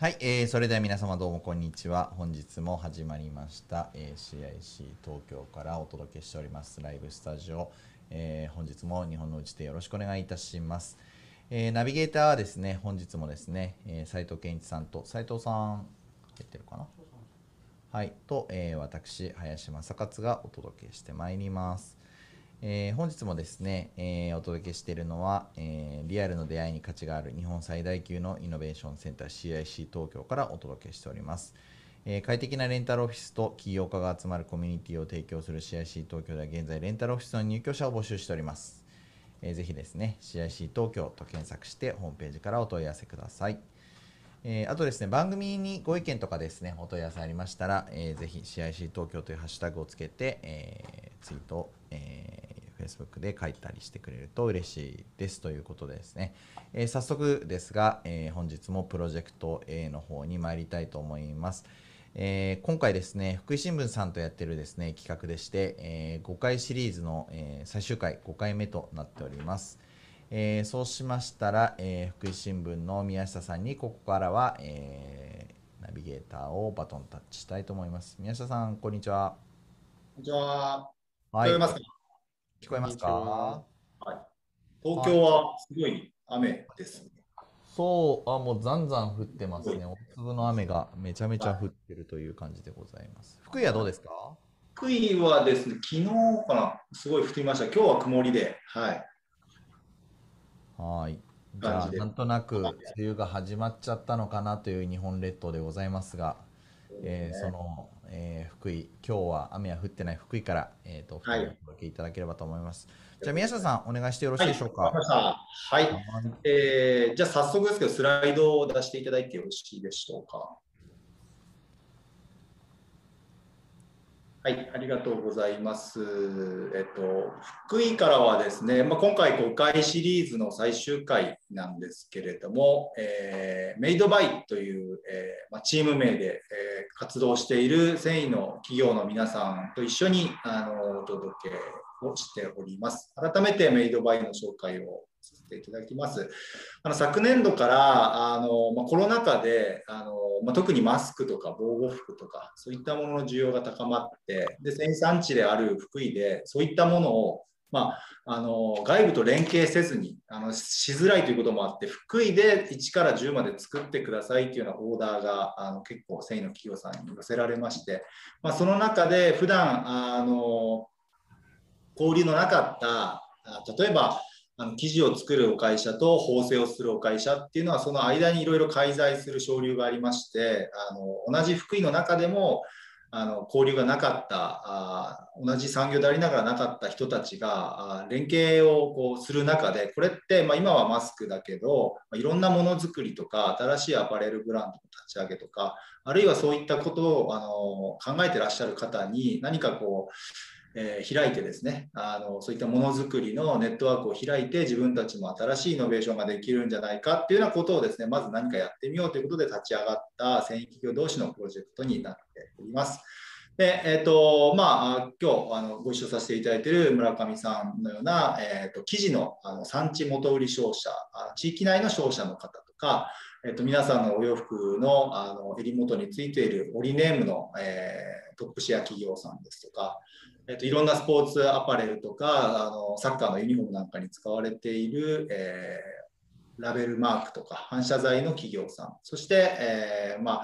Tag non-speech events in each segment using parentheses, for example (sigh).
はい、えーそれでは皆様どうもこんにちは。本日も始まりました、えー CIC 東京からお届けしておりますライブスタジオ。えー本日も日本のうちでよろしくお願いいたします。えーナビゲーターはですね、本日もですね、えー斉藤健一さんと斉藤さん入ってるかな？はい、と、えー私、林正勝がお届けしてまいります。えー本日もですね、えーお届けしているのは、えーリアルの出会いに価値がある日本最大級のイノベーションセンター CIC 東京からお届けしております。えー快適なレンタルオフィスと起業家が集まるコミュニティを提供する CIC 東京では現在レンタルオフィスの入居者を募集しております。えーぜひですね、CIC 東京と検索してホームページからお問い合わせください。えーあとですね、番組にご意見とかですね、お問い合わせありましたら、えーぜひ CIC 東京というハッシュタグをつけて、えーツイート、えー Facebook で書いたりしてくれると嬉しいですということでですね、えー早速ですが、えー本日もプロジェクト A の方に参りたいと思います。えー今回ですね、福井新聞さんとやってるですね、企画でして、え5回シリーズの、えー最終回5回目となっております。えーそうしましたら、えー福井新聞の宮下さんにここからは、えーナビゲーターをバトンタッチしたいと思います。宮下さん、こんにちは。こんにちは。はい聞こえますか、はい、東京はすごい雨ですね。そう、あ、もうざんざん降ってますね。大粒の雨がめちゃめちゃ降ってるという感じでございます。福井はどうですか？福井はですね、昨日かな、すごい降っていました。今日は曇りで、はい。はい。じゃあ、なんとなく梅雨が始まっちゃったのかなという日本列島でございますが、えーその、えー福井、今日は雨は降ってない福井から、えー、と、はいお届けいただければと思います。じゃあ、宮下さん、お願いしてよろしいでしょうか？わかりました。はい。えーじゃあ早速ですけど、スライドを出していただいてよろしいでしょうか？はい、ありがとうございます。えっと、福井からはですね、まあ、今回5回シリーズの最終回なんですけれども、えーメイドバイという、えーまあ、チーム名で、えー活動している繊維の企業の皆さんと一緒にあのお届けをしております。改めてメイドバイの紹介をさせていただきます。あの昨年度からあの、まあ、コロナ禍であの、まあ、特にマスクとか防護服とかそういったものの需要が高まってで生産地である福井でそういったものを、まあ、あの外部と連携せずにあのしづらいということもあって福井で1から10まで作ってくださいというようなオーダーがあの結構繊維の企業さんに寄せられまして、まあ、その中で普段あの交流のなかった例えばあの生地を作るお会社と縫製をするお会社っていうのはその間にいろいろ介在する省流がありましてあの同じ福井の中でもあの交流がなかったあ同じ産業でありながらなかった人たちがあ連携をこうする中でこれって、まあ、今はマスクだけど、まあ、いろんなものづくりとか新しいアパレルブランドの立ち上げとかあるいはそういったことをあの考えてらっしゃる方に何かこうえー開いてですねあのそういったものづくりのネットワークを開いて自分たちも新しいイノベーションができるんじゃないかっていうようなことをですねまず何かやってみようということで立ち上がった繊維企業同士のプロジェクトになっております。でえーとまあ、今日あのご一緒させていただいている村上さんのような、えー、と記事のあの産地元売り商社地域内の商社の方とか、えー、と皆さんのお洋服のあの襟元についているオリネームの、えートップシェア企業さんですとか、えっと、いろんなスポーツアパレルとかあのサッカーのユニフォームなんかに使われている、えーラベルマークとか反射材の企業さん。そして、えーま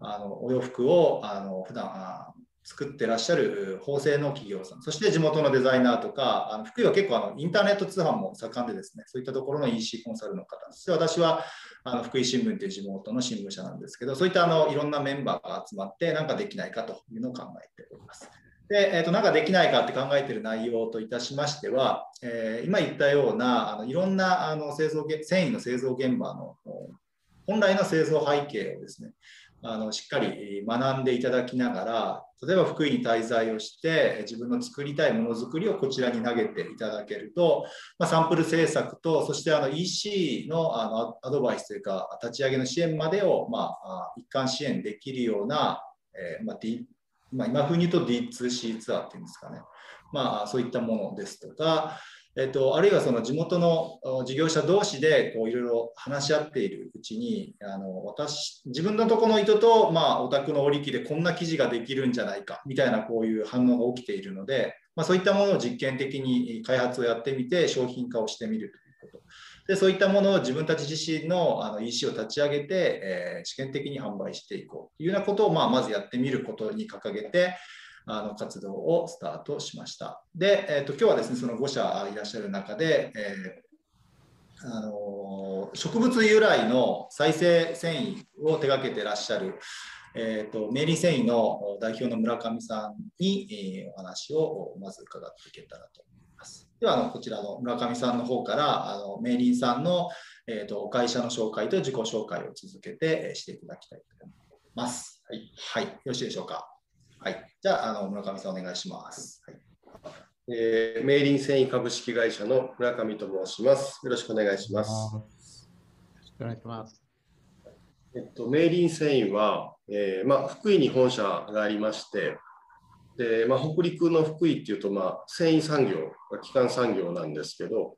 あ、あのお洋服をあの普段あ作ってらっしゃる縫製の企業さん。そして地元のデザイナーとかあの福井は結構あのインターネット通販も盛んでですねそういったところの EC コンサルの方。そして私はあの福井新聞という地元の新聞社なんですけどそういったあのいろんなメンバーが集まってなんかできないかというのを考えております。で、えー、となんかできないかって考えている内容といたしましては、えー今言ったようなあのいろんなあの製造繊維の製造現場の本来の製造背景をですねあのしっかり学んでいただきながら例えば福井に滞在をして自分の作りたいものづくりをこちらに投げていただけると、まあ、サンプル制作とそしてあの EC のあのアドバイスというか立ち上げの支援までを、まあ、一貫支援できるような、えーまあ、ディまあ、今風に言うと D2C ツアーっていうんですかね、まあ、そういったものですとか、えっと、あるいはその地元の事業者同士でこういろいろ話し合っているうちにあの私自分のとこの意図と、まあ、お宅の織り機でこんな記事ができるんじゃないかみたいなこういう反応が起きているので、まあ、そういったものを実験的に開発をやってみて商品化をしてみるということ。でそういったものを自分たち自身のあの EC を立ち上げて、えー、試験的に販売していこう。というようなことを、まあ、まずやってみることに掲げてあの活動をスタートしました。で、えーと、今日はですねその5社いらっしゃる中で、えー、あの植物由来の再生繊維を手がけてらっしゃる、えーと、メリン繊維の代表の村上さんに、えー、お話をまず伺っていけたらと思います。ではあのこちらの村上さんの方からあのメリンさんの、えーと、と会社の紹介と自己紹介を続けてしていただきたいと思います。はい、はい、よろしいでしょうか。はい。じゃあ、あの村上さんお願いします。はいえー、メイリン繊維株式会社の村上と申します。よろしくお願いします。よろしくお願いします。えっと、メイリン繊維は、えーまあ、福井に本社がありまして、でまあ、北陸の福井っていうと、まあ、繊維産業が基幹産業なんですけど、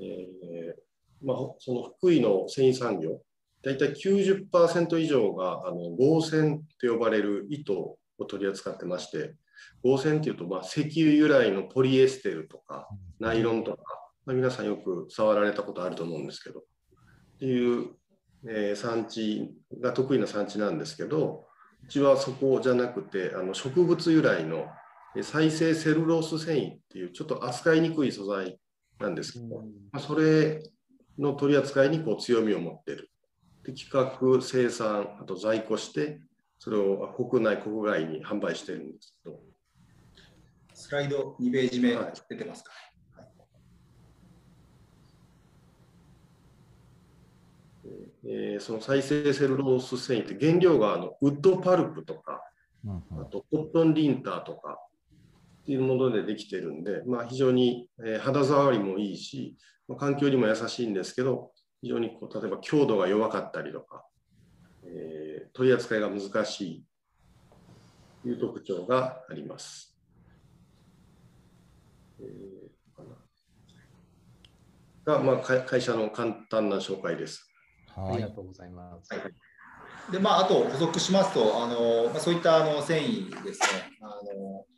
えーまあ、その福井の繊維産業、大体90%以上があの合線と呼ばれる糸を取り扱ってまして、合成っていうと、まあ、石油由来のポリエステルとか、ナイロンとか、まあ、皆さんよく触られたことあると思うんですけど、っていう、えー、産地が得意な産地なんですけど、うちはそこじゃなくて、あの植物由来の再生セルロース繊維っていうちょっと扱いにくい素材なんですけど、まあ、それの取り扱いにこう強みを持っている。で企画、生産、あと在庫して、それを国内、国外に販売してるんですけど。スライド2ページ目出てますか、はい、えー、その再生セルロース繊維って原料があのウッドパルプとか、うんうん、あとコットンリンターとかっていうものでできてるんで、まあ、非常に、えー、肌触りもいいし、まあ、環境にも優しいんですけど非常にこう例えば強度が弱かったりとか、えー取り扱いが難しいという特徴があります。えー、が、まあ、会社の簡単な紹介です。はい、ありがとうございます。はいでまあ、あと補足しますと、あのまあ、そういったあの繊維ですね、あ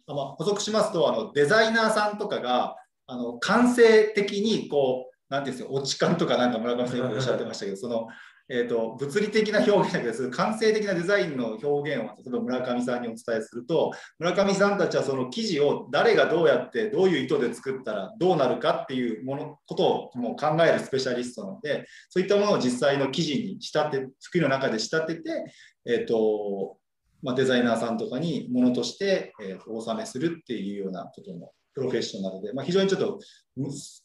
のまあ、補足しますとあの、デザイナーさんとかがあの感性的にこう、なんていうんですか、落ち感とかなんか村上さんよくおっしゃってましたけど、そのえーと、物理的な表現だけです。感性的なデザインの表現を例えば村上さんにお伝えすると村上さんたちはその記事を誰がどうやってどういう意図で作ったらどうなるかっていうものことをもう考えるスペシャリストなのでそういったものを実際の記事に仕立て作りの中で仕立てて、えーとまあ、デザイナーさんとかにものとして、えー、お納めするっていうようなこともプロフェッショナルで、まあ、非常にちょっと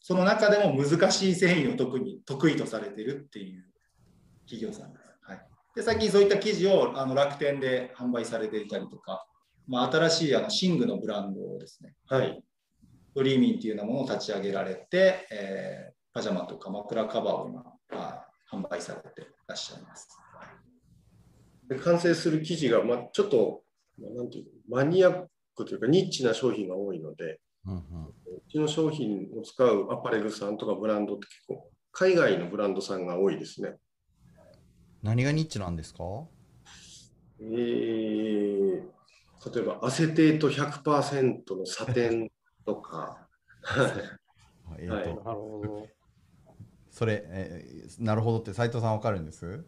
その中でも難しい繊維を特に得意とされてるっていう企業さんです。はい、で最近そういった記事をあの楽天で販売されていたりとか、まあ、新しいあの寝具のブランドをですね、はい、ドリーミンっていうようなものを立ち上げられて、えー、パジャマとか枕カバーを今、あ、販売されていらっしゃいます。で完成する記事が、まあ、ちょっと、まあ、なんていうマニアックというかニッチな商品が多いので、うんうん、うちの商品を使うアパレルさんとかブランドって結構海外のブランドさんが多いですね。何がニッチなんですか？えー、例えばアセテート100%のサテンとか。(laughs) えーと、はい、なるほど。それ、えー、なるほどって斉藤さんわかるんです？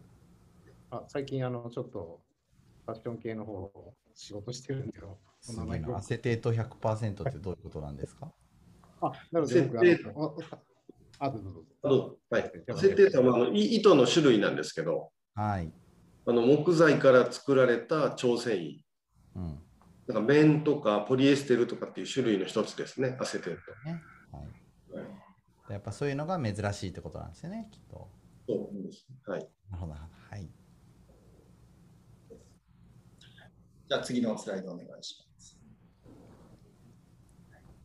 あ最近あのちょっとファッション系の方仕事してるんで。アセテート100%ってどういうことなんですか？あ、なので僕あ、どうぞどうぞ。はい。アセテートは、まあ、糸の種類なんですけど、はい、あの木材から作られた超繊維、うん、なんか綿とかポリエステルとかっていう種類の一つですね、アセテルと。ねはいはい、やっぱそういうのが珍しいってことなんですよね、きっと。そうです。はい。なるほど。はい。じゃあ次のスライドお願いします。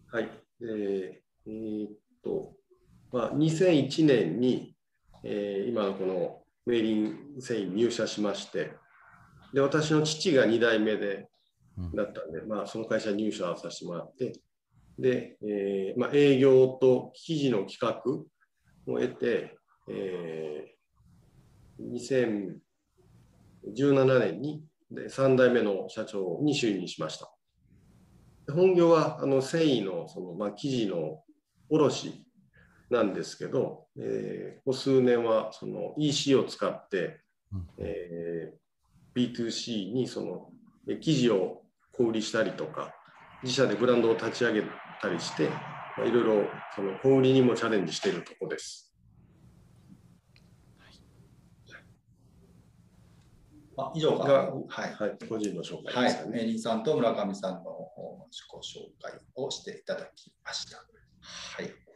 はい。えー、えー、っと、まあ、2001年に、えー、今のこのメイリン繊維入社しましてで私の父が2代目でだったんで、まあ、その会社に入社させてもらって、で、えーまあ、営業と記事の企画を得て、えー、2017年にで3代目の社長に就任しました。本業はあの繊維のその、まあ、生地の卸なんですけど、えー、ここ数年はその EC を使って、えー、B2C にその生地を小売りしたりとか、自社でブランドを立ち上げたりして、まあ、いろいろその小売りにもチャレンジしているところです。あ以上が、はい、はい、個人の紹介ですね。はい、リンさんと村上さんのご紹介をしていただきました。はい。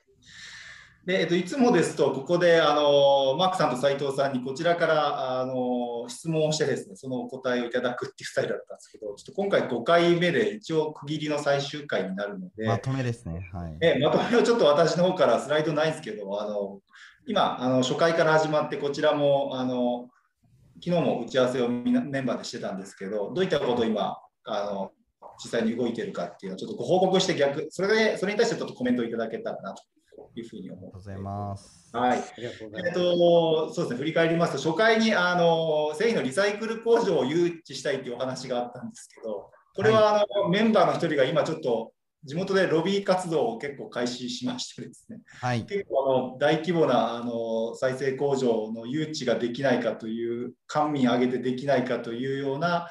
で、えっと、いつもですと、ここであのマークさんと斉藤さんにこちらからあの質問をしてですね、そのお答えをいただくっていうスタイルだったんですけど、ちょっと今回5回目で一応区切りの最終回になるので、まとめですね。はい、えまとめをちょっと私の方からスライドないんですけど、あの今あの、初回から始まって、こちらもあの昨日も打ち合わせをメンバーでしてたんですけど、どういったことを今、あの実際に動いているかっていうのをちょっとご報告して逆、それでそれに対してちょっとコメントいただけたらなというふうに思う。ございます。はい。えっと、そうですね、振り返りますと、初回にあの繊維のリサイクル工場を誘致したいというお話があったんですけど、これはあの、はい、メンバーの一人が今ちょっと地元でロビー活動を結構開始しましてですね、はい、結構あの大規模なあの再生工場の誘致ができないかという官民挙げてできないかというような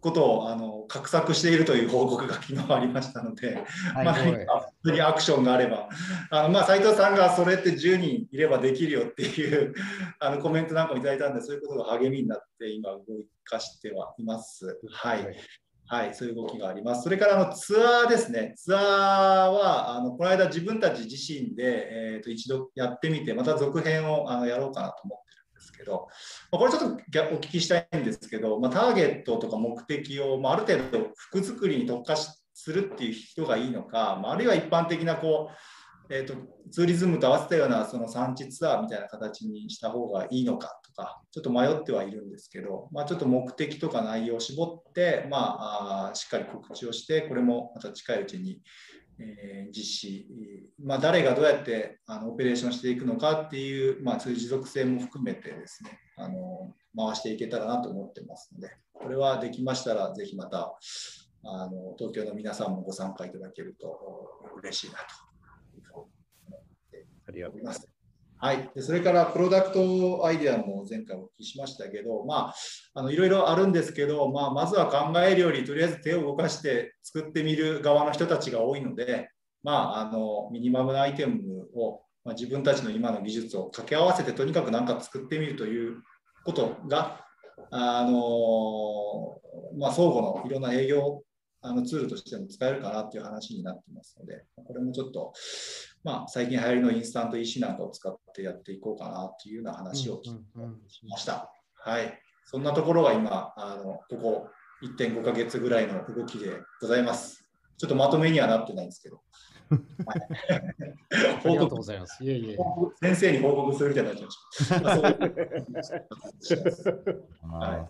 ことをあの画策しているという報告が昨日ありましたので、はい、まあ、何か普通にアクションがあれば、あのまあ、斉藤さんがそれって10人いればできるよっていう (laughs) あのコメントなんかもいただいたんで、そういうことが励みになって今動かしてはいます。はい、はいはい、そういう動きがあります。それからあのツアーですね。ツアーはあのこの間自分たち自身で、えー、と一度やってみて、また続編をあのやろうかなと思けど、まあ、これちょっとお聞きしたいんですけど、まあ、ターゲットとか目的を、まあ、ある程度服作りに特化するっていう人がいいのか、まあ、あるいは一般的なこうえーと、ツーリズムと合わせたようなその産地ツアーみたいな形にした方がいいのかとかちょっと迷ってはいるんですけど、まあ、ちょっと目的とか内容を絞って、まあ、あしっかり告知をしてこれもまた近いうちに、え、実施、まあ、誰がどうやってあのオペレーションしていくのかっていう、まあ、そういう持続性も含めてですねあの回していけたらなと思ってますのでこれはできましたらぜひまたあの東京の皆さんもご参加いただけると嬉しいなとありがとうございます。はい、でそれからプロダクトアイデアも前回お聞きしましたけど、まあ、あのいろいろあるんですけど、まあ、まずは考えるよりとりあえず手を動かして作ってみる側の人たちが多いので、まあ、あのミニマムなアイテムを、まあ、自分たちの今の技術を掛け合わせてとにかく何か作ってみるということが、あのまあ、相互のいろんな営業あのツールとしても使えるかなっていう話になってますので、これもちょっと、まあ、最近流行りのインスタント EC なんかを使ってやっていこうかなっていうような話をしました。はい。そんなところが今、あのここ1.5ヶ月ぐらいの動きでございます。ちょっとまとめにはなってないんですけど。報告ございます。いえいえ先生に報告するみたいになっちゃいました。(laughs) はい、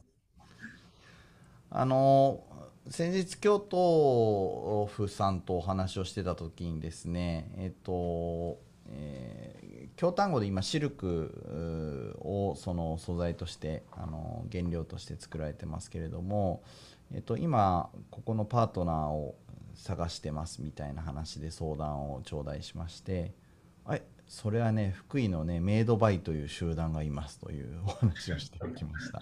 あの先日京都府さんとお話をしてた時にですねえっと、えー、京丹後で今シルクをその素材としてあの原料として作られてますけれども、えっと、今ここのパートナーを探してますみたいな話で相談を頂戴しましてあそれはね、福井のね、メイドバイという集団がいますという (laughs) お話をしておきました。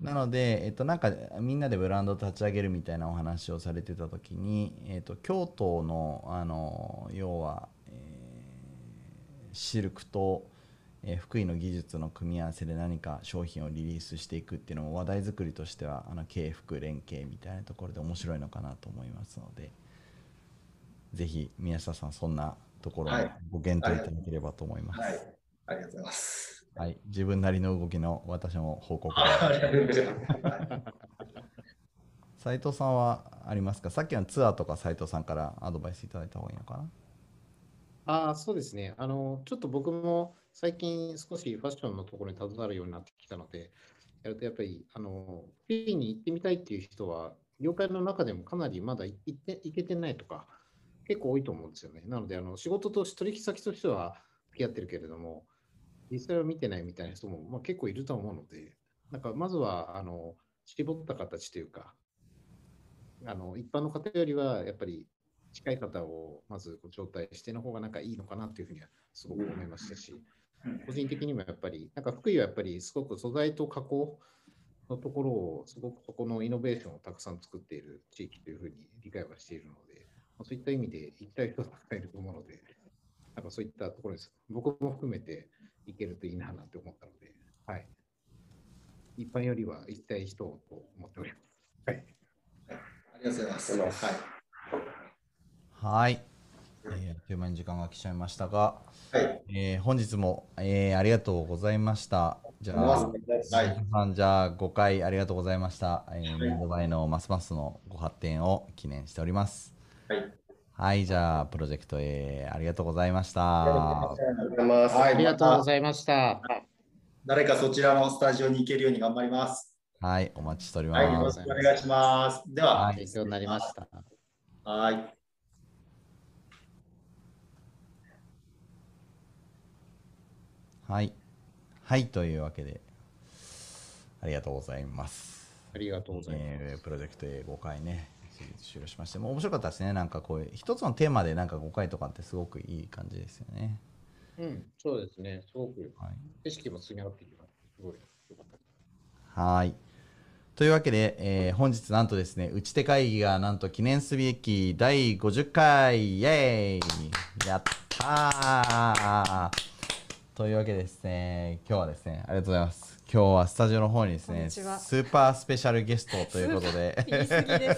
なので、えっと、なんかみんなでブランド立ち上げるみたいなお話をされてた時に、えっと、京都の、あの、要は、えー、シルクと、えー、福井の技術の組み合わせで何か商品をリリースしていくっていうのも話題作りとしては、あの、経福連携みたいなところで面白いのかなと思いますので、ぜひ宮下さん、そんなところをご検討いただければと思います。はい、ありがとうございます。はい、自分なりの動きの私も報告 (laughs) (laughs) 斉藤さんはありますか？さっきのツアーとか斉藤さんからアドバイスいただいた方がいいのかな？あそうですね。あの。ちょっと僕も最近少しファッションのところに携わるようになってきたので、やるとやっぱりあのフィリに行ってみたいっていう人は業界の中でもかなりまだいいっていけてないとか、結構多いと思うんですよね。なので、あの仕事と取引先としては付き合ってるけれども、実際は見てないみたいな人も、まあ、結構いると思うので、なんかまずはあの絞った形というか、あの一般の方よりはやっぱり近い方をまずご招待しての方がなんかいいのかなというふうにはすごく思いましたし、個人的にもやっぱり、なんか福井はやっぱりすごく素材と加工のところを、すごくそこのイノベーションをたくさん作っている地域というふうに理解はしているので、そういった意味で行きたい人がたくさんいると思うので、なんかそういったところです。僕も含めて行けるといいななんて思ったので、はい。一般よりは行きたい人と思っております。はい。ありがとうございます。はい。はい、えーあっという間に時間が来ちゃいましたが、はい。えー本日も、えーありがとうございました。じゃあ、ははいさんじゃあ5回ありがとうございました。えー、メイドバイのますますのご発展を記念しております。はい。はい、じゃあプロジェクト A ありがとうございました。ありがとうございます。はいありがとうございました。誰かそちらのスタジオに行けるように頑張ります。はい、お待ちしておりはい。よろます。しくお願いします。では、はい勉強になりました。はい。はい、はい、というわけで、ありがとうございます。ありがとうございます。えープロジェクト A5 回ね、終了しまして、もう面白かったですね。なんかこう一つのテーマでなんか5回とかってすごくいい感じですよね。うん、そうですね。すごくはい。知識も積み上がってきます。すごいよかった。はい。というわけで、えー本日なんとですね、打ち手会議がなんと記念すべき第50回、イエーイやったーというわけでですね、今日はですね、ありがとうございます。今日はスタジオの方にですね、スーパースペシャルゲストということで。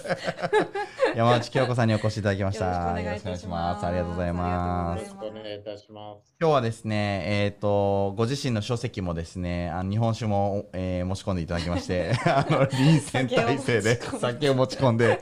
(laughs) 山内清子さんにお越しいただきました。よろしくお願いしますありがとうございまありすがとうございます。よろしくお願いいたします。今日はですね、えっ、と、ご自身の書籍もですね、あの日本酒も、えー持ち込んでいただきまして、(laughs) あの、臨戦態勢で、酒を持ち込んで、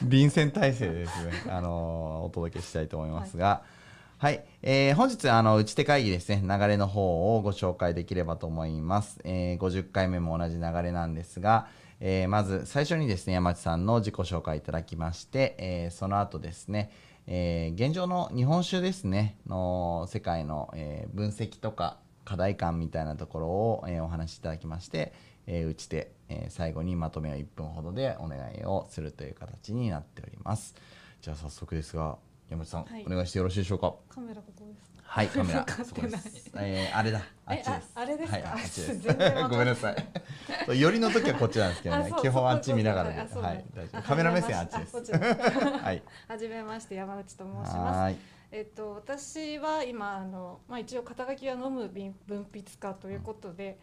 臨戦態勢でですね、あのお届けしたいと思いますが、はい、はい。えー本日、あの、打ち手会議ですね、流れの方をご紹介できればと思います。えー50回目も同じ流れなんですが、えーまず最初にですね、山内さんの自己紹介いただきまして、えその後ですね、えー現状の日本酒ですねの世界の、えー分析とか課題感みたいなところを、えーお話しいただきまして、えー打ち手、え最後にまとめを1分ほどでお願いをするという形になっております。じゃあ早速ですが山内さん、はい。お願いしてよろしいでしょうか？カメラここです。はいカメラ (laughs) そこです、えーあれだ。あっえちです。ああれですか？はい、あっちです。(laughs) ごめんなさい。寄りの時はこっちなんですけどね。基本あっち見ながらで。ははいい大丈あ夫カメラ目線あっちです。はい。(laughs) はじめまして山内と申します。えっと私は今あのまあ一応肩書きは飲む分分泌家ということで、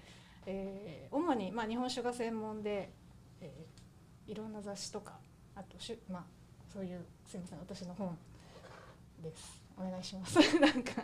えー主にまあ日本酒が専門で、えーいろんな雑誌とかあとしゅまあそういうすみません私の本です。お願いします。(laughs) なんか。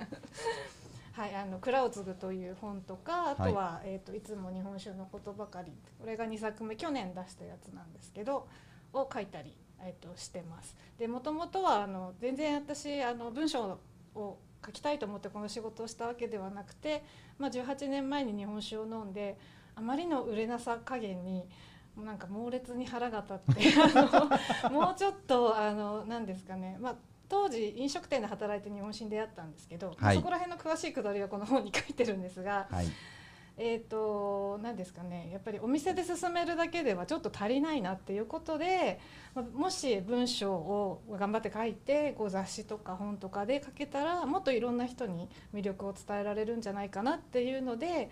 はい、あの蔵を継ぐという本とか、あとは、えっ、といつも日本酒のことばかり。これが2作目、去年出したやつなんですけど、を書いたり、えっ、としてます。で、もともとはあの全然私あの文章を書きたいと思ってこの仕事をしたわけではなくて、まあ18年前に日本酒を飲んで、あまりの売れなさ加減に。もうなんか猛烈に腹が立って (laughs) あのもうちょっとあの何ですかね、まあ、当時飲食店で働いて日本酒に出会ったんですけど、はいそこら辺の詳しいくだりはこの本に書いてるんですが、はいえー、と何ですかねやっぱりお店で進めるだけではちょっと足りないなっていうことで、まあもし文章を頑張って書いてこう雑誌とか本とかで書けたらもっといろんな人に魅力を伝えられるんじゃないかなっていうので。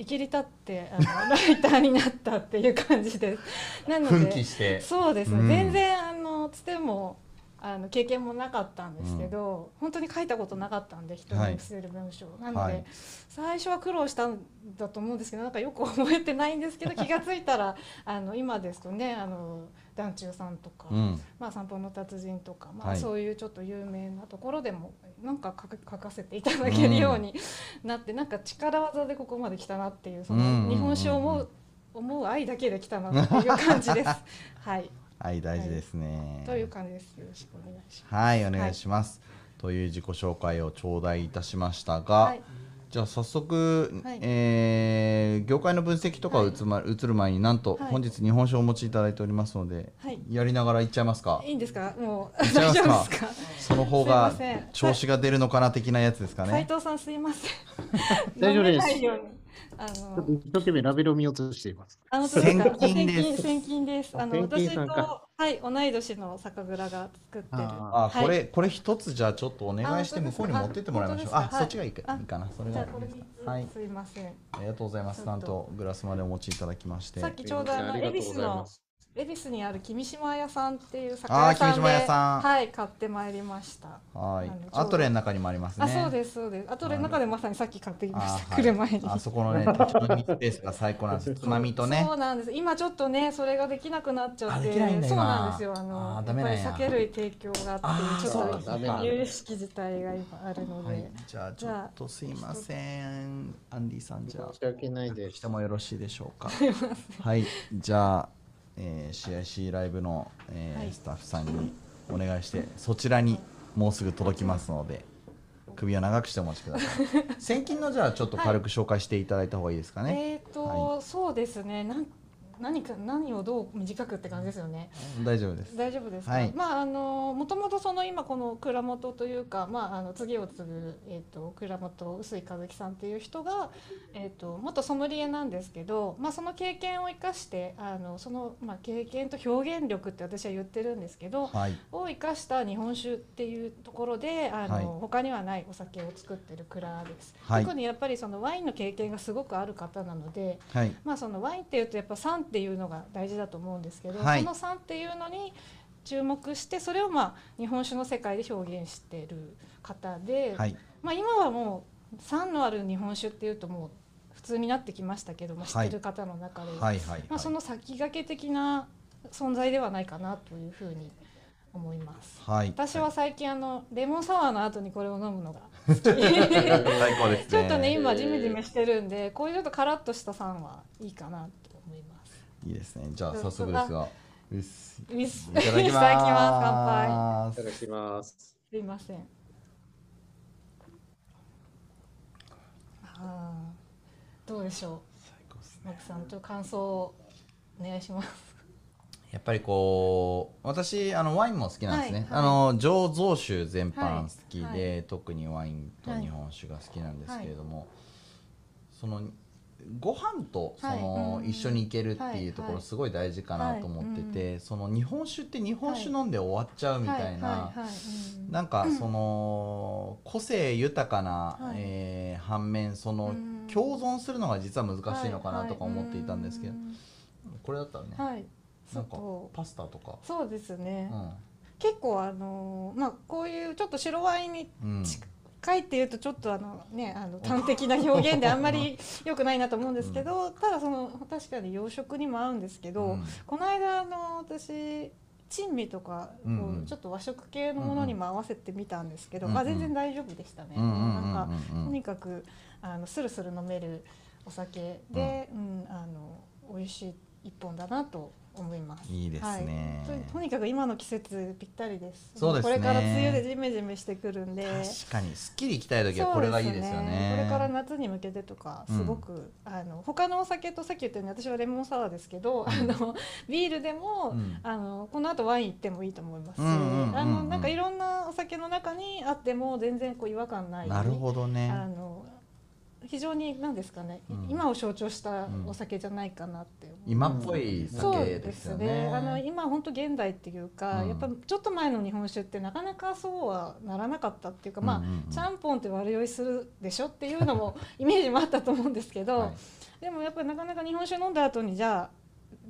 生きり立ってあの (laughs) ライターになったっていう感じです。なの奮で起してそうですね、うん全然あのつてもあの経験もなかったんですけど、本当に書いたことなかったんで人にはい。見せる文章、なので、はい。最初は苦労したんだと思うんですけどなんかよく覚えてないんですけど (laughs) 気がついたらあの今ですとねあの団中さんとか、うん。まあ、散歩の達人とか、まあはい。そういうちょっと有名なところでもなんか書かせていただけるようになって、なんか力技でここまで来たなっていうそうんうん。うん。うん。の日本酒を思う思う愛だけで来たなっていう感じです。(laughs) はいはい大事ですね、という感じです。よろしくお願いします。はい、お願いします。という自己紹介を頂戴いたしましたが、はいじゃあ早速、はい。えー業界の分析とかを移,、ま移る前になんとはい。本日日本酒をお持ちいただいておりますので、はい。やりながらいっちゃいますか？いいんですか？もういっちゃい大ますか？丈夫ですか？その方が調子が出るのかな的なやつですかね？斉藤さんすいません。(laughs) 大丈夫です。あちょっのと一生懸命ラベルを見落としています。あのですか。千金です。千金千金です。あのんかはい同い年の酒蔵が作ってる。ああ、これこれ一つじゃあちょっとお願いしてあ向こうに持ってってもらいましょう。あそっちがいいか,、はい。いいかな。それがはい。すいません。ありがとうございます。なんとグラスまでお持ちいただきまして。さっきちょうどあの恵比寿ありがとうございまのす。恵比寿にある君島屋さんっていう酒屋さんで君島屋さん。はい買ってまいりました。はい。アトレの中にもありますね。あそうですそうです。あとで中でまさにさっき買ってきました。来る前に。あそこのね (laughs) 立ち飲みスペースが最高なんです。つまみとね。そうなんです。今ちょっとねそれができなくなっちゃって、あできないんだそう今なんですよ。あのあーダメなんや。やっぱり酒類提供があってちょっとだ有識自体が今あるので、はい。じゃあちょっとすいません。アンディさんじゃあ。申し訳ないです。して。もよろしいでしょうか？はい。じゃあ、えー、CIC ライブの、えーはい。スタッフさんにお願いしてそちらにもうすぐ届きますので首を長くしてお待ちください。(laughs) 先金のじゃあちょっと軽く紹介していただいた方がいいですかね、えっ、と、そうですね。なん何か何をどう短くって感じですよね。大丈夫です大丈夫ですか？はいまああのもともとその今この蔵元というか、まああの次を継ぐえっ、と蔵元臼井和樹さんっていう人がえっ、と元ソムリエなんですけど、まあその経験を生かしてあのそのまあ経験と表現力って私は言ってるんですけど。はいを生かした日本酒っていうところであの、はい他にはないお酒を作ってる蔵です、はい特にやっぱりそのワインの経験がすごくある方なので、はいまあ、そのワインっていうとやっぱ酸っていうのが大事だと思うんですけど、はい。その酸っていうのに注目してそれをまあ日本酒の世界で表現してる方で、はい。まあ、今はもう酸のある日本酒っていうともう普通になってきましたけども、知ってる方の中では、はいはい。まあ、その先駆け的な存在ではないかなというふうに思います。はい。私は最近あのレモンサワーの後にこれを飲むのが好き。(laughs) 最高ですね。(laughs) ちょっとね今ジメジメしてるんでこういうちょっとカラッとした酸はいいかなと。思いいいですね。じゃあ早速ですが。ウィスいただきます。いただきます。乾杯。いただきます。すいません。あーどうでしょ最高ですうマキさんちょっと感想をお願いします。やっぱりこう私あのワインも好きなんですね、はいあの醸造酒全般好きで、はい特にワインと日本酒が好きなんですけれども、そのご飯とその、一緒に行けるっていうところはいすごい大事かなと思ってて、はいその日本酒って日本酒飲んで終わっちゃうみたいな、なんかその個性豊かな、はい。えー反面そのうん共存するのが実は難しいのかなとか思っていたんですけど、はい。これだったらね、なんかパスタとか。そうですね、うん。結構あのまあこういうちょっと白ワインにうん。近いっていうとちょっとあのねあの端的な表現であんまり良くないなと思うんですけど、ただその確かに洋食にも合うんですけど、うん。この間あの私珍味とかこう、ちょっと和食系のものにも合わせてみたんですけど、うんうんあ全然大丈夫でしたね。なんかとにかくあのスルスル飲めるお酒で、うんあの美味しい一本だなと思います。いいですね。はい、ととにかく今の季節ぴったりです。そうですね。これから梅雨でジメジメしてくるんで。確かに。すっきり行きたい時はこれがいいですよね。これから夏に向けてとかすごく、あの他のお酒とさっき言ったように私はレモンサワーですけど、あのビールでも、うん。あのこの後ワイン行ってもいいと思います。し、うんうんうんうん。あのなんかいろんなお酒の中にあっても全然こう違和感ない。なるほどね。あの非常に何ですかね、うん。今を象徴したお酒じゃないかなって。今っぽい酒でですよすね。ねあの今本当現代っていうか、うん。やっぱちょっと前の日本酒ってなかなかそうはならなかったっていうか、まあ、うんうん。うんちゃんぽんって悪酔いするでしょっていうのも (laughs) イメージもあったと思うんですけど、はい。でもやっぱりなかなか日本酒飲んだ後にじゃあ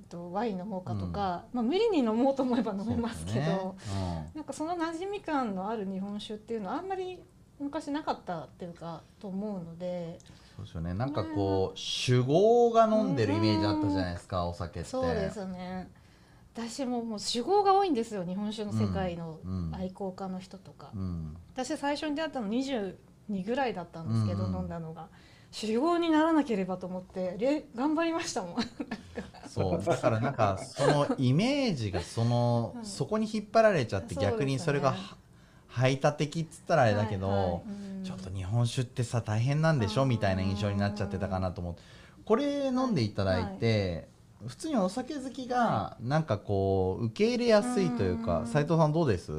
とワイン飲もうかとか、まあ、無理に飲もうと思えば飲めますけどそうですね。なんかその馴染み感のある日本酒っていうのはあんまり昔なかったっていうかと思うので。うんそうですよね。なんかこう酒豪が飲んでるイメージあったじゃないですかお酒って。そうですね。私ももう酒豪が多いんですよ日本酒の世界のうんうん。愛好家の人とか、うん。私最初に出会ったの22ぐらいだったんですけど、うんうん。飲んだのが。酒豪にならなければと思ってれ頑張りましたもん。そう。だからなんかそのイメージがそのうん。そこに引っ張られちゃって逆にそれがは排他的っつったらあれだけど、はい。はいうん。ちょっと日本酒ってさ大変なんでしょ？みたいな印象になっちゃってたかなと思って。これ飲んでいただいて、普通にお酒好きがなんかこう受け入れやすいというかうん。斉藤さんどうです？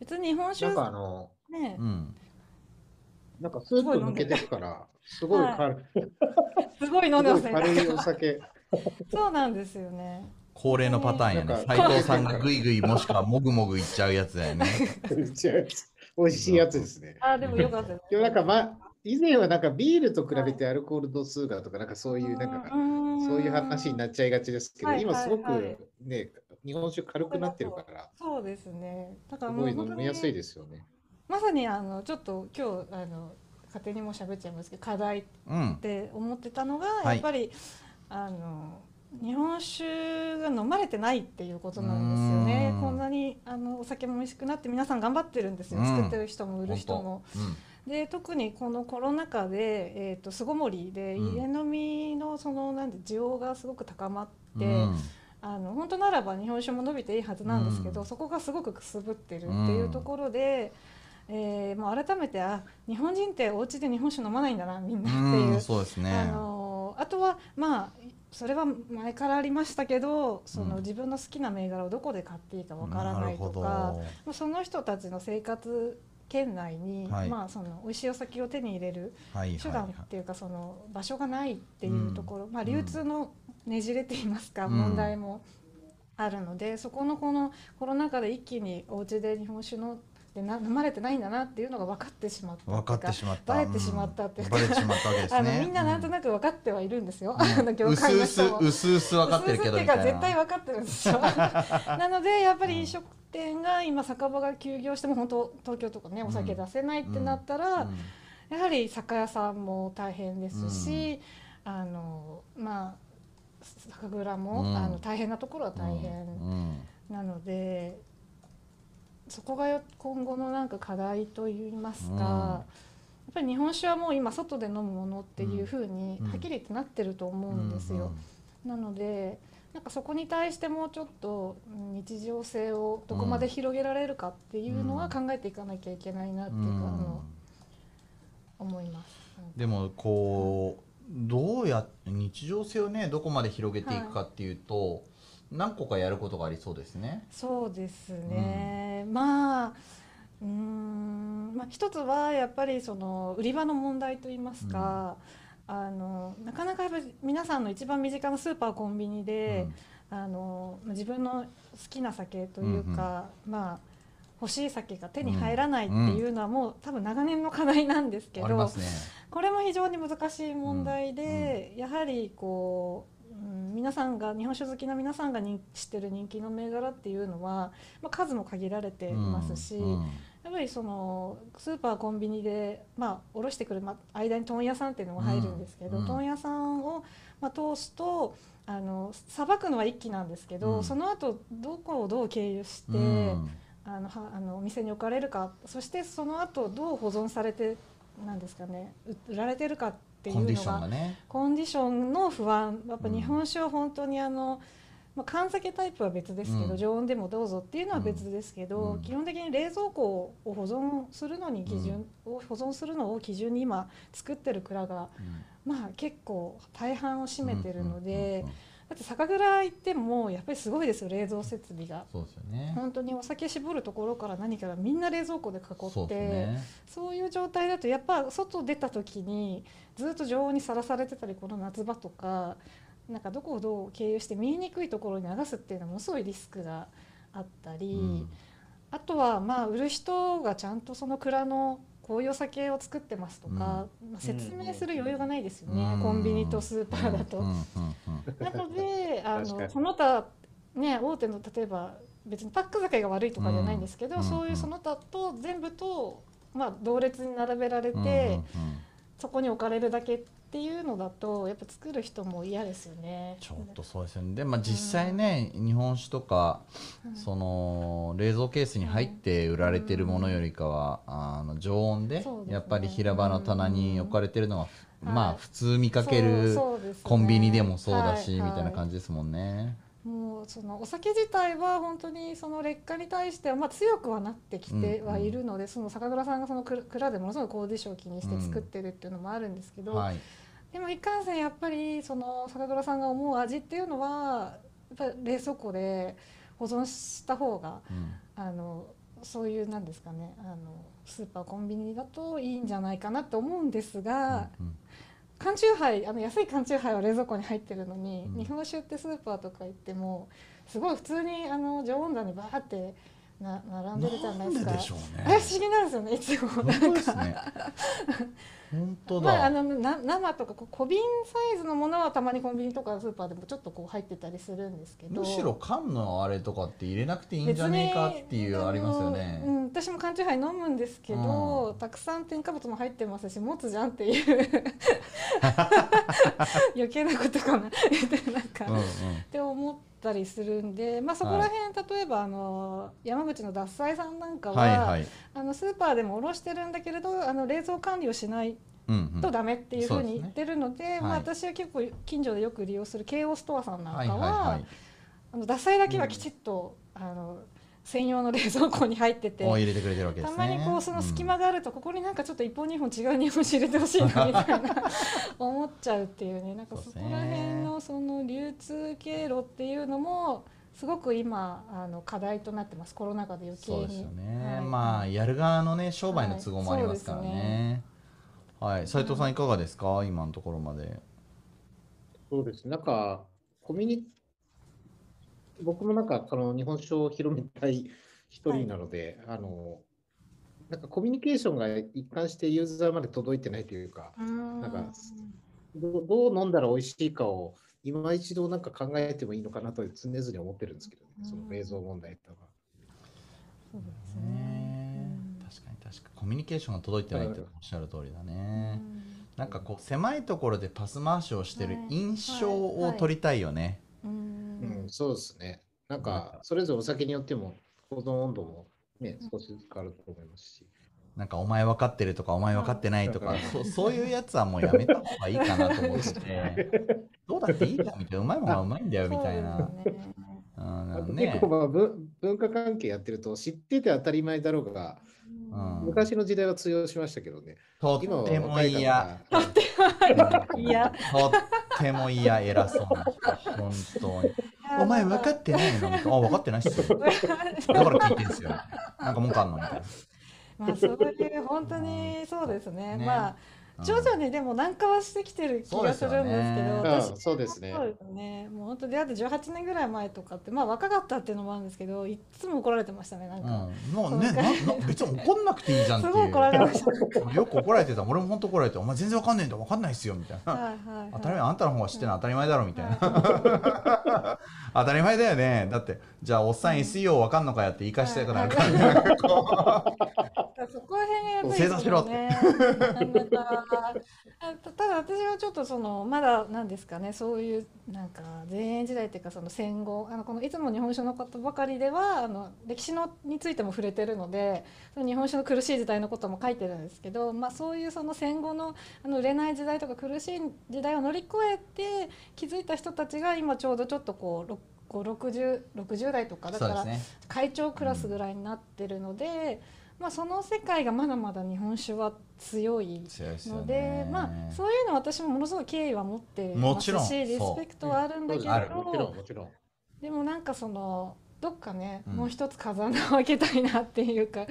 別に日本酒なんかあの、ね。うん。なんかスープ抜けてるから、すごい軽い、(laughs) すごい飲んでますね。すごい軽いお酒。(laughs) そうなんですよね恒例のパターンやね。なんか斉藤さんがグイグイもしくはもぐもぐいっちゃうやつだよね。美味しいやつですね。あでもよかったでもなんか、ま、以前はなんかビールと比べてアルコール度数がとか、なんかそういう、なんか、そういう話になっちゃいがちですけど、はい今すごくね、日本酒軽くなってるから、そうですね。だかすごいらもう本当飲みやすいにですよね。まさにあのちょっと今日あの勝手にもう喋っちゃいますけど課題っうんて思ってたのが、い。やっぱりあの日本酒が飲まれてないっていうことなんですよね。こんなにあのお酒も美味しくなって皆さん頑張ってるんですよ、うん。作ってる人も売る人も。で特にこのコロナ禍で、えー、と巣ごもりでうん。家飲みのそのなんで需要がすごく高まって、うん。あの本当ならば日本酒も伸びていいはずなんですけど、うん。そこがすごくくすぶってるっていうところで、えーもう改めてあ日本人ってお家で日本酒飲まないんだなみんなっていう。うん。そうですね。あのあとはまあそれは前からありましたけどそのうん。自分の好きな銘柄をどこで買っていいかわからないとかど。まあその人たちの生活圏内に、はい。まあ、その美味しいお酒を手に入れるはい手段っていうかその場所がないっていうところ、まあ、うん流通のねじれといいますか、うん。問題もあるのでそこのこのコロナ禍で一気にお家で日本酒のでな飲まれてないんだなっていうのが分かってしまった分かってしまった。バレてしまったっていうかん。バレてしまったわけですあねのみんななんとくなく分かってはいるんですよ、うあの業界の人も。うすうす分かってるけどみたいな。絶対分かってるんですよ。(laughs) なのでやっぱり飲食店が今酒場が休業しても本当東京とかねお酒出せないってなったら、うん。やはり酒屋さんも大変ですし、あのまあ酒蔵も、うん。あの大変なところは大変うん。なので、そこがよ今後のなんか課題といいますか、うん。やっぱり日本酒はもう今外で飲むものっていうふうにうんはっきり言ってなってると思うんですよ。なのでなんかそこに対してもうちょっとうん日常性をどこまで広げられるかっていうのは考えていかなきゃいけないなっていうか、うんあの思います。でもこうどうや日常性をねどこまで広げていくかっていうと、何個かやることがありそうですね。そうですね、まあうーん、まあ、一つはやっぱりその売り場の問題といいますか、あのなかなかやっぱり皆さんの一番身近なスーパーコンビニで、あのまあ自分の好きな酒というか、まあ欲しい酒が手に入らないっていうのはもう多分長年の課題なんですけど。これも非常に難しい問題で、やはりこう、うん、皆さんが日本酒好きな皆さんが人知ってる人気の銘柄っていうのは、まあ、数も限られていますし、うんやっぱりそのスーパーコンビニで、まあ、卸してくる、まあ、間に問屋さんっていうのが入るんですけど、うん。問屋さんを、まあ、通すとあのさばくのは一気なんですけど、うん。その後どこをどう経由して、うん。あのはあのお店に置かれるかそしてその後どう保存されてなんですかねう売られてるかっていうコンディのがションがね。コンディションの不安やっぱうん日本酒は本当にあの、まあ、缶酒タイプは別ですけど、うん常温でもどうぞっていうのは別ですけど、うん基本的に冷蔵庫を保存するのに基準、を保存するのを基準に今作ってる蔵が、まあ、結構大半を占めてるので、うんうんうんうんだって酒蔵行ってもやっぱりすごいですよ冷蔵設備が。そうですよね。本当にお酒絞るところから何からみんな冷蔵庫で囲ってそうね。そういう状態だとやっぱ外出た時にずっと常温にさらされてたりこの夏場とかなんかどこをどう経由して見えにくいところに流すっていうのはものすごいリスクがあったり、うん。あとはまあ売る人がちゃんとその蔵のこういうお酒を作ってますとか、まあ、説明する余裕がないですよね、うん。コンビニとスーパーだと。うん。うん。うん。なのであのその他ね大手の例えば別にパック酒が悪いとかじゃないん。ですけど、うん。そういうその他と全部と、まあ、同列に並べられて、うん。うん。うんそこに置かれるだけっていうのだとやっぱ作る人も嫌ですよね。ちょっとそうですよね。で、まあ実際ね、日本酒とか、うん。その冷蔵ケースに入って売られてるものよりかは、あの常温でね。やっぱり平場の棚に置かれてるのは、まあ普通見かけるコンビニでもそうだし、はい。みたいな感じですもんね。もうそのお酒自体は本当にその劣化に対してはまあ強くはなってきてはいるので、その酒蔵さんがその蔵蔵でものすごいコーディションを気にして作ってるっていうのもあるんですけど、はい。でもいかんせんやっぱりその酒蔵さんが思う味っていうのはやっぱり冷蔵庫で保存した方がうん。あのそういうなんですかねあのスーパーコンビニだといいんじゃないかなと思うんですが、ューハイあの安い缶チューハイは冷蔵庫に入ってるのに、うん。日本酒ってスーパーとか行ってもすごい普通にあの常温棚にバーってな並んでるじゃないですか。ででしょうあれね。不思議なんですよねいつも。ん本当だ、まあ、あのな生とか小瓶サイズのものはたまにコンビニとかスーパーでもちょっとこう入ってたりするんですけど。むしろ缶のあれとかって入れなくていいんじゃねえかっていうありますよね。うん、私も缶チューハイ飲むんですけど、うん。たくさん添加物も入ってますし持つじゃんっていう。(laughs) 余計なことかな。ってなんか、うんうん。って思ったりするんで、まあ、そこら辺、例えばあの山口の獺祭さんなんかは、はいはい。あのスーパーでも卸してるんだけれどあの冷蔵管理をしないうんうん。とダメっていうふうに言ってるので、まあ、はい。私は結構近所でよく利用する京王ストアさんなんかは,、はいはいはい。あの獺祭だけはきちっと、あの専用の冷蔵庫に入ってて。お入れてくれてるわけですたねまにこうその隙間があると、ここになんかちょっと一本二本違う日本酒入れてほしいなみたいな (laughs) 思っちゃうっていうね。なんかそこら辺のその流通経路っていうのもすごく今あの課題となってます。コロナ禍で余計に。そうですよね、はい。まあやる側のね商売の都合もありますからね。はい。斉藤さんいかがですか？今のところまで。そうです。なんか、コミュニ僕もなんか、この日本酒を広めたい一人なので、あの、なんかコミュニケーションが一貫してユーザーまで届いてないというか、うん。なんかどうどう飲んだら美味しいかを今一度なんか考えてもいいのかなと常々思ってるんですけど、ね、その冷蔵問題とか。そうですね。ね確かに確かに。コミュニケーションが届いてないっておっしゃる通りだうねん。なんかこう狭いところでパス回しをしてるはい。印象を取りたいよね、ううんん、そうですね。なんか、それぞれお酒によっても保存温度もね、少しずつ変わると思いますし。なんかお前分かってるとかお前分かってないとか、そ (laughs) そういうやつはもうやめた方がいいかなと思って。て (laughs) どうだっていいかみたいな。うまいもんはうまいんだよみたいな。そうですね結構まあ文文化関係やってると知ってて当たり前だろうが、うん。昔の時代は通用しましたけどね。とっても若い方嫌がいやとっても嫌偉そうな人本当にお前分かってないのみたいなあ。分かってないっすよ。(laughs) だから聞いてんすよ。なんか文句あんのみたいな。まあそういう本当にそうですね。ね。まあ徐々にでも軟化はしてきてる気がするんですけど、そうですよね。私うんそうですね。そうですね。もう本当出会って18年ぐらい前とかってまあ若かったっていうのもあるんですけど、いっつも怒られてましたねなんか。うん、もうねなな別に怒んなくていいじゃんっていう。すごい怒られました。よく怒られてた。俺も本当怒られて「お前全然わかんないんだわかんないっすよ」みたいな。はいはいはい。当たり前あんたの方が知ってるのは当たり前だろみたいな。(laughs) 当たり前だよね。だってじゃあおっさん SEO わかんのかやって言い返したくなるから、だからそこら辺がやっぱり正座しろって。(laughs) たただ私はちょっとそのまだなんですかねそういうなんか前衛時代っていうかその戦後あのこのいつも日本酒のことばかりではあの歴史のについても触れてるのでその日本酒の苦しい時代のことも書いてるんですけど、まあ、そういうその戦後のあの売れない時代とか苦しい時代を乗り越えて気づいた人たちが今ちょうどちょっとこうろこう 60, 60代とかだから会長クラスぐらいになってるので、まあ、その世界がまだまだ日本酒は強い強いですよのね。で、まあ、そういうのは私もものすごい敬意は持ってますしリスペクトはあるんだけある。もちろん、どもちろん。でもなんかそのどっかね、うん。もう一つ風穴を開けたいなっていうか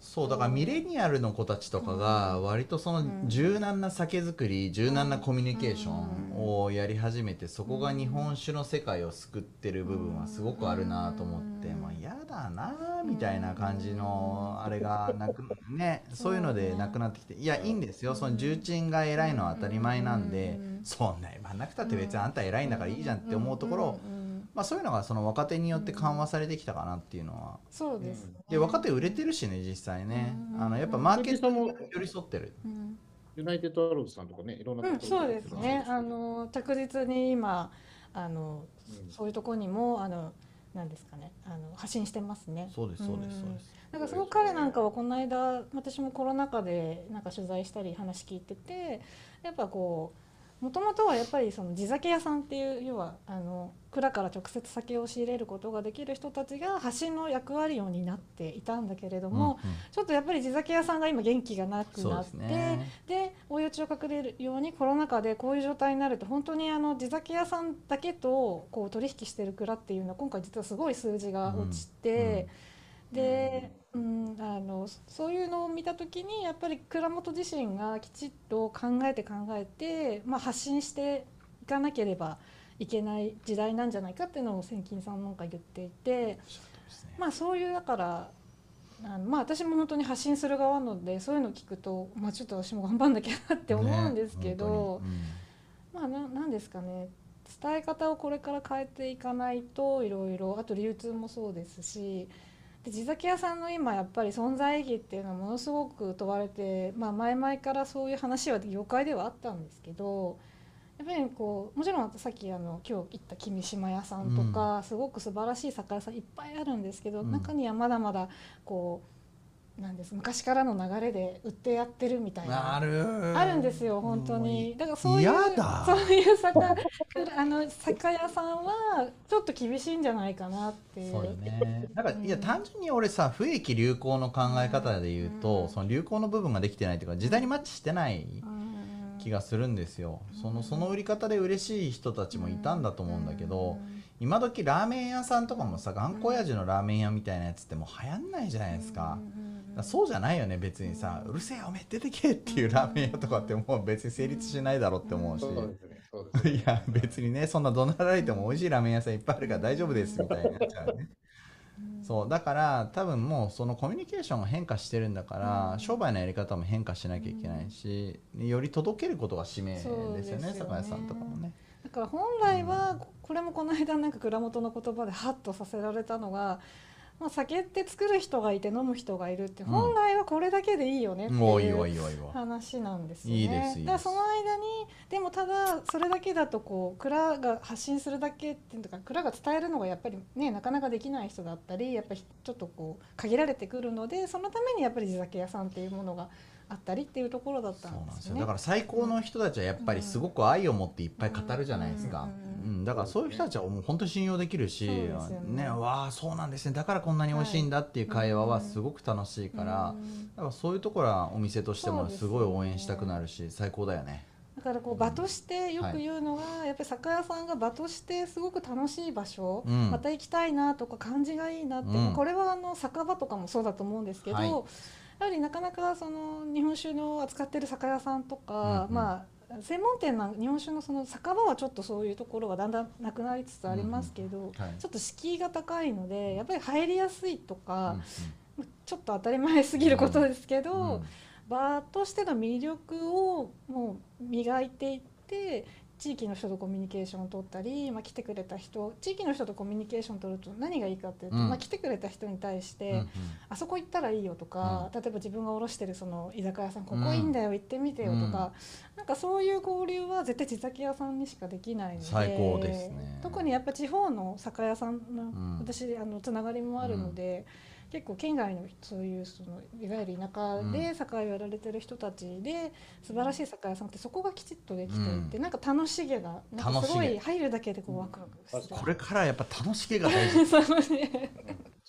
そうだ。からミレニアルの子たちとかが割とその柔軟な酒造り柔軟なコミュニケーションをやり始めてそこが日本酒の世界を救ってる部分はすごくあるなと思ってうん。まあ嫌だなみたいな感じのあれがなくねそういうのでなくなってきていやいいんですよ。その重鎮が偉いのは当たり前なんでうん。そんな言わなくたって別にあんた偉いんだからいいじゃんって思うところうんうんうんまあそういうのがその若手によって緩和されてきたかなっていうのは。そうですね、で若手売れてるしね実際ね。うん。あのやっぱマーケットにうん寄り添ってる。うん。ユナイテッドアローズさんとかね、いろんなうん、ところそうですね。あの着実に今あの、うん。そういうところにもあのなんですかね。あの発信してますね。そうですそうですん。そうです。なんかその彼なんかはこの間私もコロナ禍でなんか取材したり話聞いててやっぱこうもともとはやっぱりその地酒屋さんっていう要はあの蔵から直接酒を仕入れることができる人たちが橋の役割を担っていたんだけれども、うんうん。ちょっとやっぱり地酒屋さんが今元気がなくなってねで追い打ちをかけるようにコロナ禍でこういう状態になると本当にあの地酒屋さんだけとこう取引してる蔵っていうのは今回実はすごい数字が落ちて、で、うん、あのそういうのを見た時にやっぱり蔵元自身がきちっと考えて考えて、まあ、発信していかなければいけない時代なんじゃないかっていうのを千金さんなんか言っていて。まあそういうだからあのまあ私も本当に発信する側なのでそういうのを聞くと、まあ、ちょっと私も頑張んなきゃなって思うんですけど、まあななんですかね伝え方をこれから変えていかないといろいろあと流通もそうですしで地酒屋さんの今やっぱり存在意義っていうのはものすごく問われて、まあ、前々からそういう話は業界ではあったんですけどやっぱりこうもちろんさっきあの今日行った君島屋さんとか、すごく素晴らしい酒屋さんいっぱいあるんですけど、うん。中にはまだまだこうなんです。昔からの流れで売ってやってるみたいな。ある。あるんですよ本当に。だからそういうそういう酒あの酒屋さんはちょっと厳しいんじゃないかなっていう。そうよね。なんかうん。いや単純に俺さ不益流行の考え方で言うと、うん。その流行の部分ができてないというか時代にマッチしてないうん。気がするんですよ。そうん。のその売り方で嬉しい人たちもいたんだと思うんだけど、うん。今時ラーメン屋さんとかもさ頑固親父のラーメン屋みたいなやつってもう流行んないじゃないですか。だからそうじゃないよね別にさ、うるせえおめえ出てけっていうラーメン屋とかってもう別に成立しないだろうって思うし。いや別にねそんな怒鳴られても美味しいラーメン屋さんいっぱいあるから大丈夫ですみたいになっちゃうね。うんそうだから多分もうそのコミュニケーションが変化してるんだから、うん商売のやり方も変化しなきゃいけないし、より届けることが使命ですよねね。酒屋さんとかもね。だから本来はここれもこの間なんか蔵元の言葉でハッとさせられたのが、まあ、酒って作る人がいて飲む人がいるってうん。本来はこれだけでいいよねっていう話なんですよね。だその間にでもただそれだけだとこう蔵が発信するだけっていうか蔵が伝えるのがやっぱりねなかなかできない人だったりやっぱりちょっとこう限られてくるのでそのためにやっぱり地酒屋さんっていうものがあったりっていうところだったそうんなんでよね。ですすよ。だから最高の人たちはやっぱりすごく愛を持っていっぱい語るじゃないですか、ううんんだからそういう人たちはもう本当に信用できるし、ね。ねわあそうなんですね。だからこんなに美味しいんだっていう会話はすごく楽しいから、うんだからそういうところはお店としてもすごい応援したくなるし、最高だよね。だからこう場としてよく言うのが、やっぱり酒屋さんが場としてすごく楽しい場所、うん。また行きたいなとか感じがいいなって、うん。これはあの酒場とかもそうだと思うんですけど、はいやはりなかなかその日本酒の扱ってる酒屋さんとか、うんうん。まあ専門店な日本酒のその酒場はちょっとそういうところがだんだんなくなりつつありますけど、はい。ちょっと敷居が高いのでやっぱり入りやすいとか、うん。ちょっと当たり前すぎることですけど、うん。場としての魅力をもう磨いていって地域の人とコミュニケーションを取ったり、まあ、来てくれた人地域の人とコミュニケーションを取ると何がいいかっていうと、うん。まあ、来てくれた人に対して、うんうん。あそこ行ったらいいよとか、例えば自分が卸してるその居酒屋さんここいいんだよ、行ってみてよとか、なんかそういう交流は絶対地酒屋さんにしかできないので最高ですね。特にやっぱ地方の酒屋さんの、ん。私あのつながりもあるので、結構県外のそういうそのいわゆる田舎で酒屋をやられてる人たちで素晴らしい酒屋さんってそこがきちっとできていて、なんか楽しげがなんかすごい入るだけでこうワクワクする。これからやっぱ楽しげが大事 (laughs)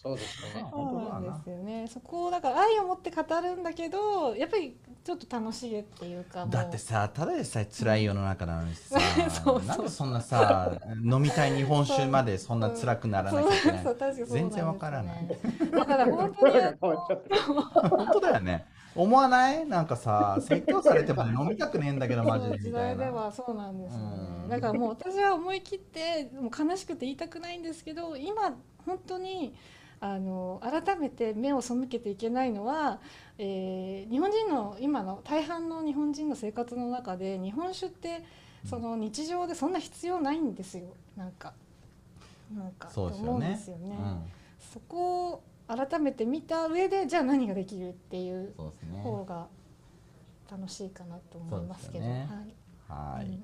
そうですね。そうな本当だなんですよね。そこをだから愛を持って語るんだけど、やっぱりちょっと楽しげっていうか。だってさただでさえ辛い世の中なのにさ (laughs) そうそうなんでそんなさ飲みたい日本酒までそんな辛くならなきゃいけない全然わからないだから本当に。本当だよね思わない？なんかさ説教されても飲みたくねえんだけどマジで時みたいな代ではそうなんですよねうんだからもう私は思い切ってもう悲しくて言いたくないんですけど今本当にあの改めて目を背けていけないのは、えー日本人の今の大半の日本人の生活の中で日本酒ってその日常でそんな必要ないんですよ。なんかなんかと思うんですよね。うん。そこを改めて見た上でじゃあ何ができるっていう方が楽しいかなと思いますけど、ね。はい。はい、うん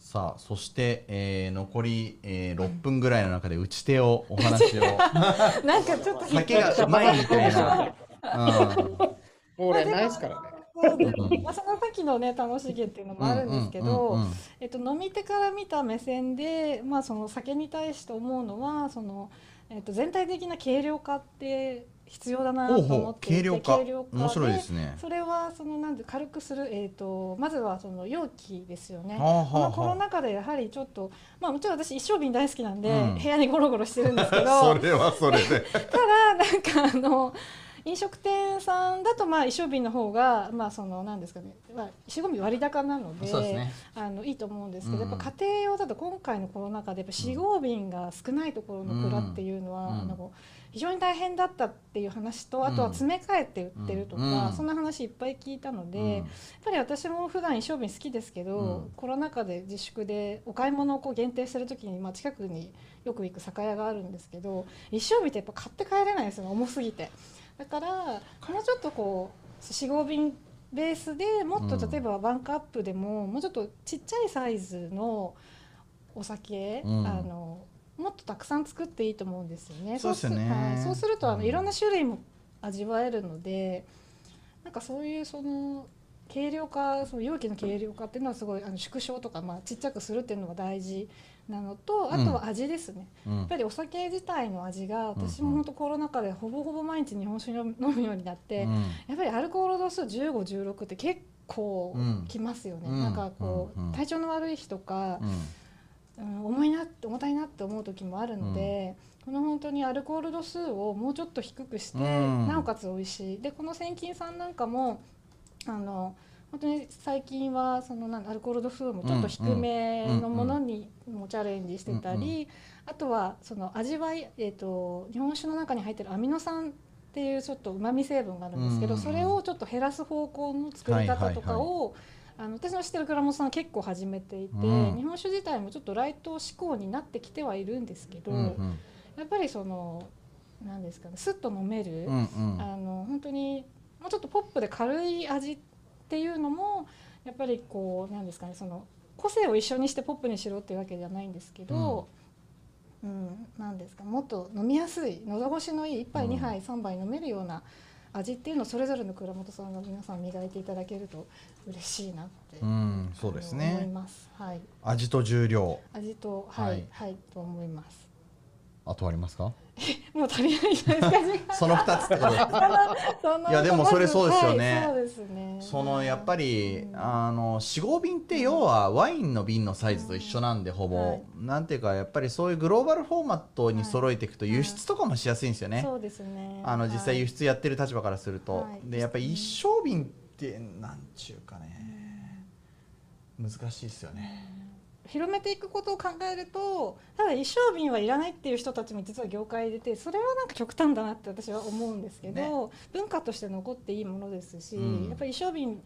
さあそして、えー残り、えー6分ぐらいの中で打ち手をお話を。(laughs) なんかちょっと酒がうまいみたいな、うん、もう俺ないですからね。まあその先のね楽しげっていうのもあるんですけど、うんうんうんうん。えっと飲み手から見た目線で、まあその酒に対して思うのはそのえっと全体的な軽量化って必要だなと思っていて、軽量化。面白いですね。それはそのなんで軽くするえっとまずはその容器ですよね。このコロはナ禍でやはりちょっとまあもちろん私一升瓶大好きなんで、うん。部屋にゴロゴロしてるんですけど、あ (laughs) それはそれで。(laughs) ただなんかあの飲食店さんだとまあ一升瓶の方がまあそのなんですかね、まあ、石込み割高なのでね。あのいいと思うんですけど、うん。やっぱ家庭用だと今回のコロナ禍でやっぱ四合瓶が少ないところの蔵っていうのは、うん。あの非常に大変だったっていう話とあとは詰め替えて売ってるとか、うんそんな話いっぱい聞いたので、うん。やっぱり私も普段一升瓶好きですけど、うん。コロナ禍で自粛でお買い物をこう限定するときに、まあ、近くによく行く酒屋があるんですけど一升瓶ってやっぱ買って帰れないですよね重すぎて。だからもうちょっとこう4合瓶ベースでもっとうん。例えばバンクアップでも、もうちょっとちっちゃいサイズのお酒、うん。あのもっとたくさん作っていいと思うんですよね。そうですよね。はい。そうするとあのうん。いろんな種類も味わえるのでなんかそういうその軽量化その容器の軽量化っていうのはすごいあの縮小とか、まあ、ちっちゃくするっていうのが大事なのとあとは味ですね、うん。やっぱりお酒自体の味が私も本当コロナ禍でほぼほぼ毎日日本酒を飲むようになって、うん。やっぱりアルコール度数1516って結構うん。きますよね、うん。なんかこう、体調の悪い日とかう、んうん、重いなって重たいなって思う時もあるので、この本当にアルコール度数をもうちょっと低くして、うん。なおかつ美味しい。でこの千金さんなんかもあの本当に最近はそのなんアルコール度数もちょっと低めのものにもチャレンジしてたり、あとはその味わい、えー、と日本酒の中に入ってるアミノ酸っていうちょっとうまみ成分があるんですけど、うんうんそれをちょっと減らす方向の作り方とかを、あの私の知ってる倉本さんは結構始めていて、うん。日本酒自体もちょっとライト志向になってきてはいるんですけど、うんうん。やっぱりその何ですかねスッと飲める、うんうん。あの本当にもうちょっとポップで軽い味っていうのもやっぱりこうなんですかねその個性を一緒にしてポップにしろっていうわけじゃないんですけど、うん。なんですかもっと飲みやすい喉越しのいい1杯うん。2杯3杯飲めるような味っていうのをそれぞれの倉本さんが皆さん磨いていただけると嬉しいなって、うんそうですあの思いねます。はい、味と重量。味とはい、ははいい、と思います。あとありますか？もう足りない。じゃないですか。その2つってこといやでもそれそうですよね。はい、そうですね。そのやっぱり、うん。あの四合瓶って要はワインの瓶のサイズと一緒なんでほぼ、はい。なんていうかやっぱりそういうグローバルフォーマットに揃えていくとはい。輸出とかもしやすいんですよね、そうですね。あの実際輸出出やってる立場からすると、はい。でやっぱり一升瓶ってなんちゅうかね。難しいですよね、広めていくことを考えると、ただ一升瓶はいらないっていう人たちも実は業界に出て、それはなんか極端だなって私は思うんですけど、ね文化として残っていいものですし、うんやっぱり一升瓶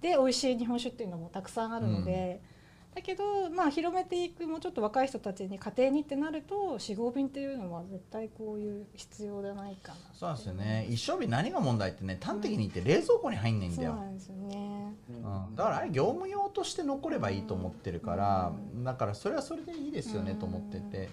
で美味しい日本酒っていうのもたくさんあるので。だけど、まあ、広めていくもうちょっと若い人たちに家庭にってなると四合瓶っていうのは絶対こういう必要じゃないかなそうなんですよね。一升瓶何が問題ってね端的に言って冷蔵庫に入んないんだよ、そうなんですよね。うん、だからあれ業務用として残ればいいと思ってるから、だからそれはそれでいいですよねと思ってて。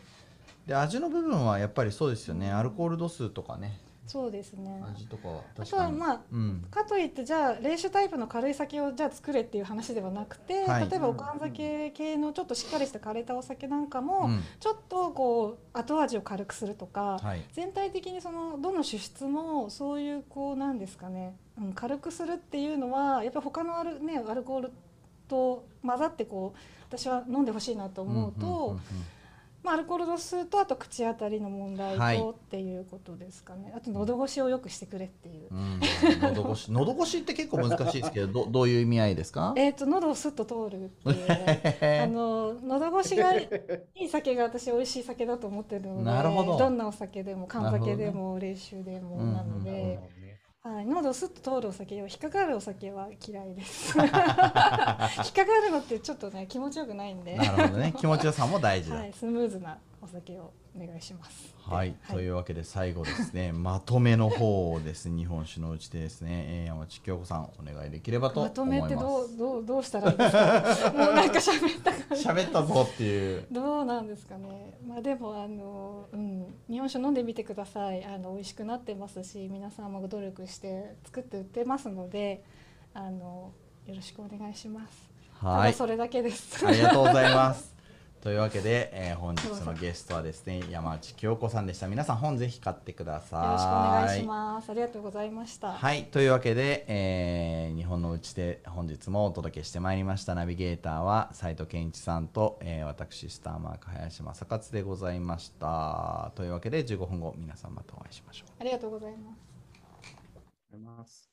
で味の部分はやっぱりそうですよね。アルコール度数とかねそうですね。味とかはあ確かに。とはまあうん。かといってじゃあ冷酒タイプの軽い酒をじゃあ作れっていう話ではなくて、はい。例えばおかん酒系のちょっとしっかりした枯れたお酒なんかも、うん。ちょっとこう後味を軽くするとか、はい。全体的にそのどの酒質もそういうこうなんですかね、うん、軽くするっていうのはやっぱり他のアル,、ね、アルコールと混ざってこう私は飲んでほしいなと思うと、んんんんまあ、アルコール度数とあと口当たりの問題はい。とっていうことですかね、あと喉越しをよくしてくれっていう。うん。喉越し。(laughs) 喉越しって結構難しいですけどどどういう意味合いですか？えー、と喉をスッと通るっていう。(laughs) あの喉越しがいい酒が私美味しい酒だと思ってるのでなるほど。んなお酒でも缶酒でも冷酒でもなので、はい、喉をスッと通るお酒を引っかかるお酒は嫌いです。(laughs) 引っかかるのってちょっとね気持ちよくないんで、なるほどね。気持ちよさも大事だ、はい、スムーズなお酒をお願いします。はい、というわけで最後ですね。(laughs) まとめの方をです。日本酒のうちでですね、えー山内京子さんお願いできればと思まとめってどうどうどうしたらいいですか？(laughs) もうなんか喋った感じ喋ったぞっていう。どうなんですかね。まあでもあのうん。日本酒飲んでみてください。あの美味しくなってますし、皆さんも努力して作って売ってますので、あのよろしくお願いします。はい。それだけです。ありがとうございます。(laughs) というわけで、えー本日のゲストはですね山内清子さんでした。皆さん本ぜひ買ってください。よろしくお願いします。ありがとうございました。はい、というわけで、えー日本のうちで本日もお届けしてまいりましたナビゲーターは斉藤健一さんと、えー私スターマーク林正勝でございました。というわけで15分後皆さんまたお会いしましょう。ありがとうございます。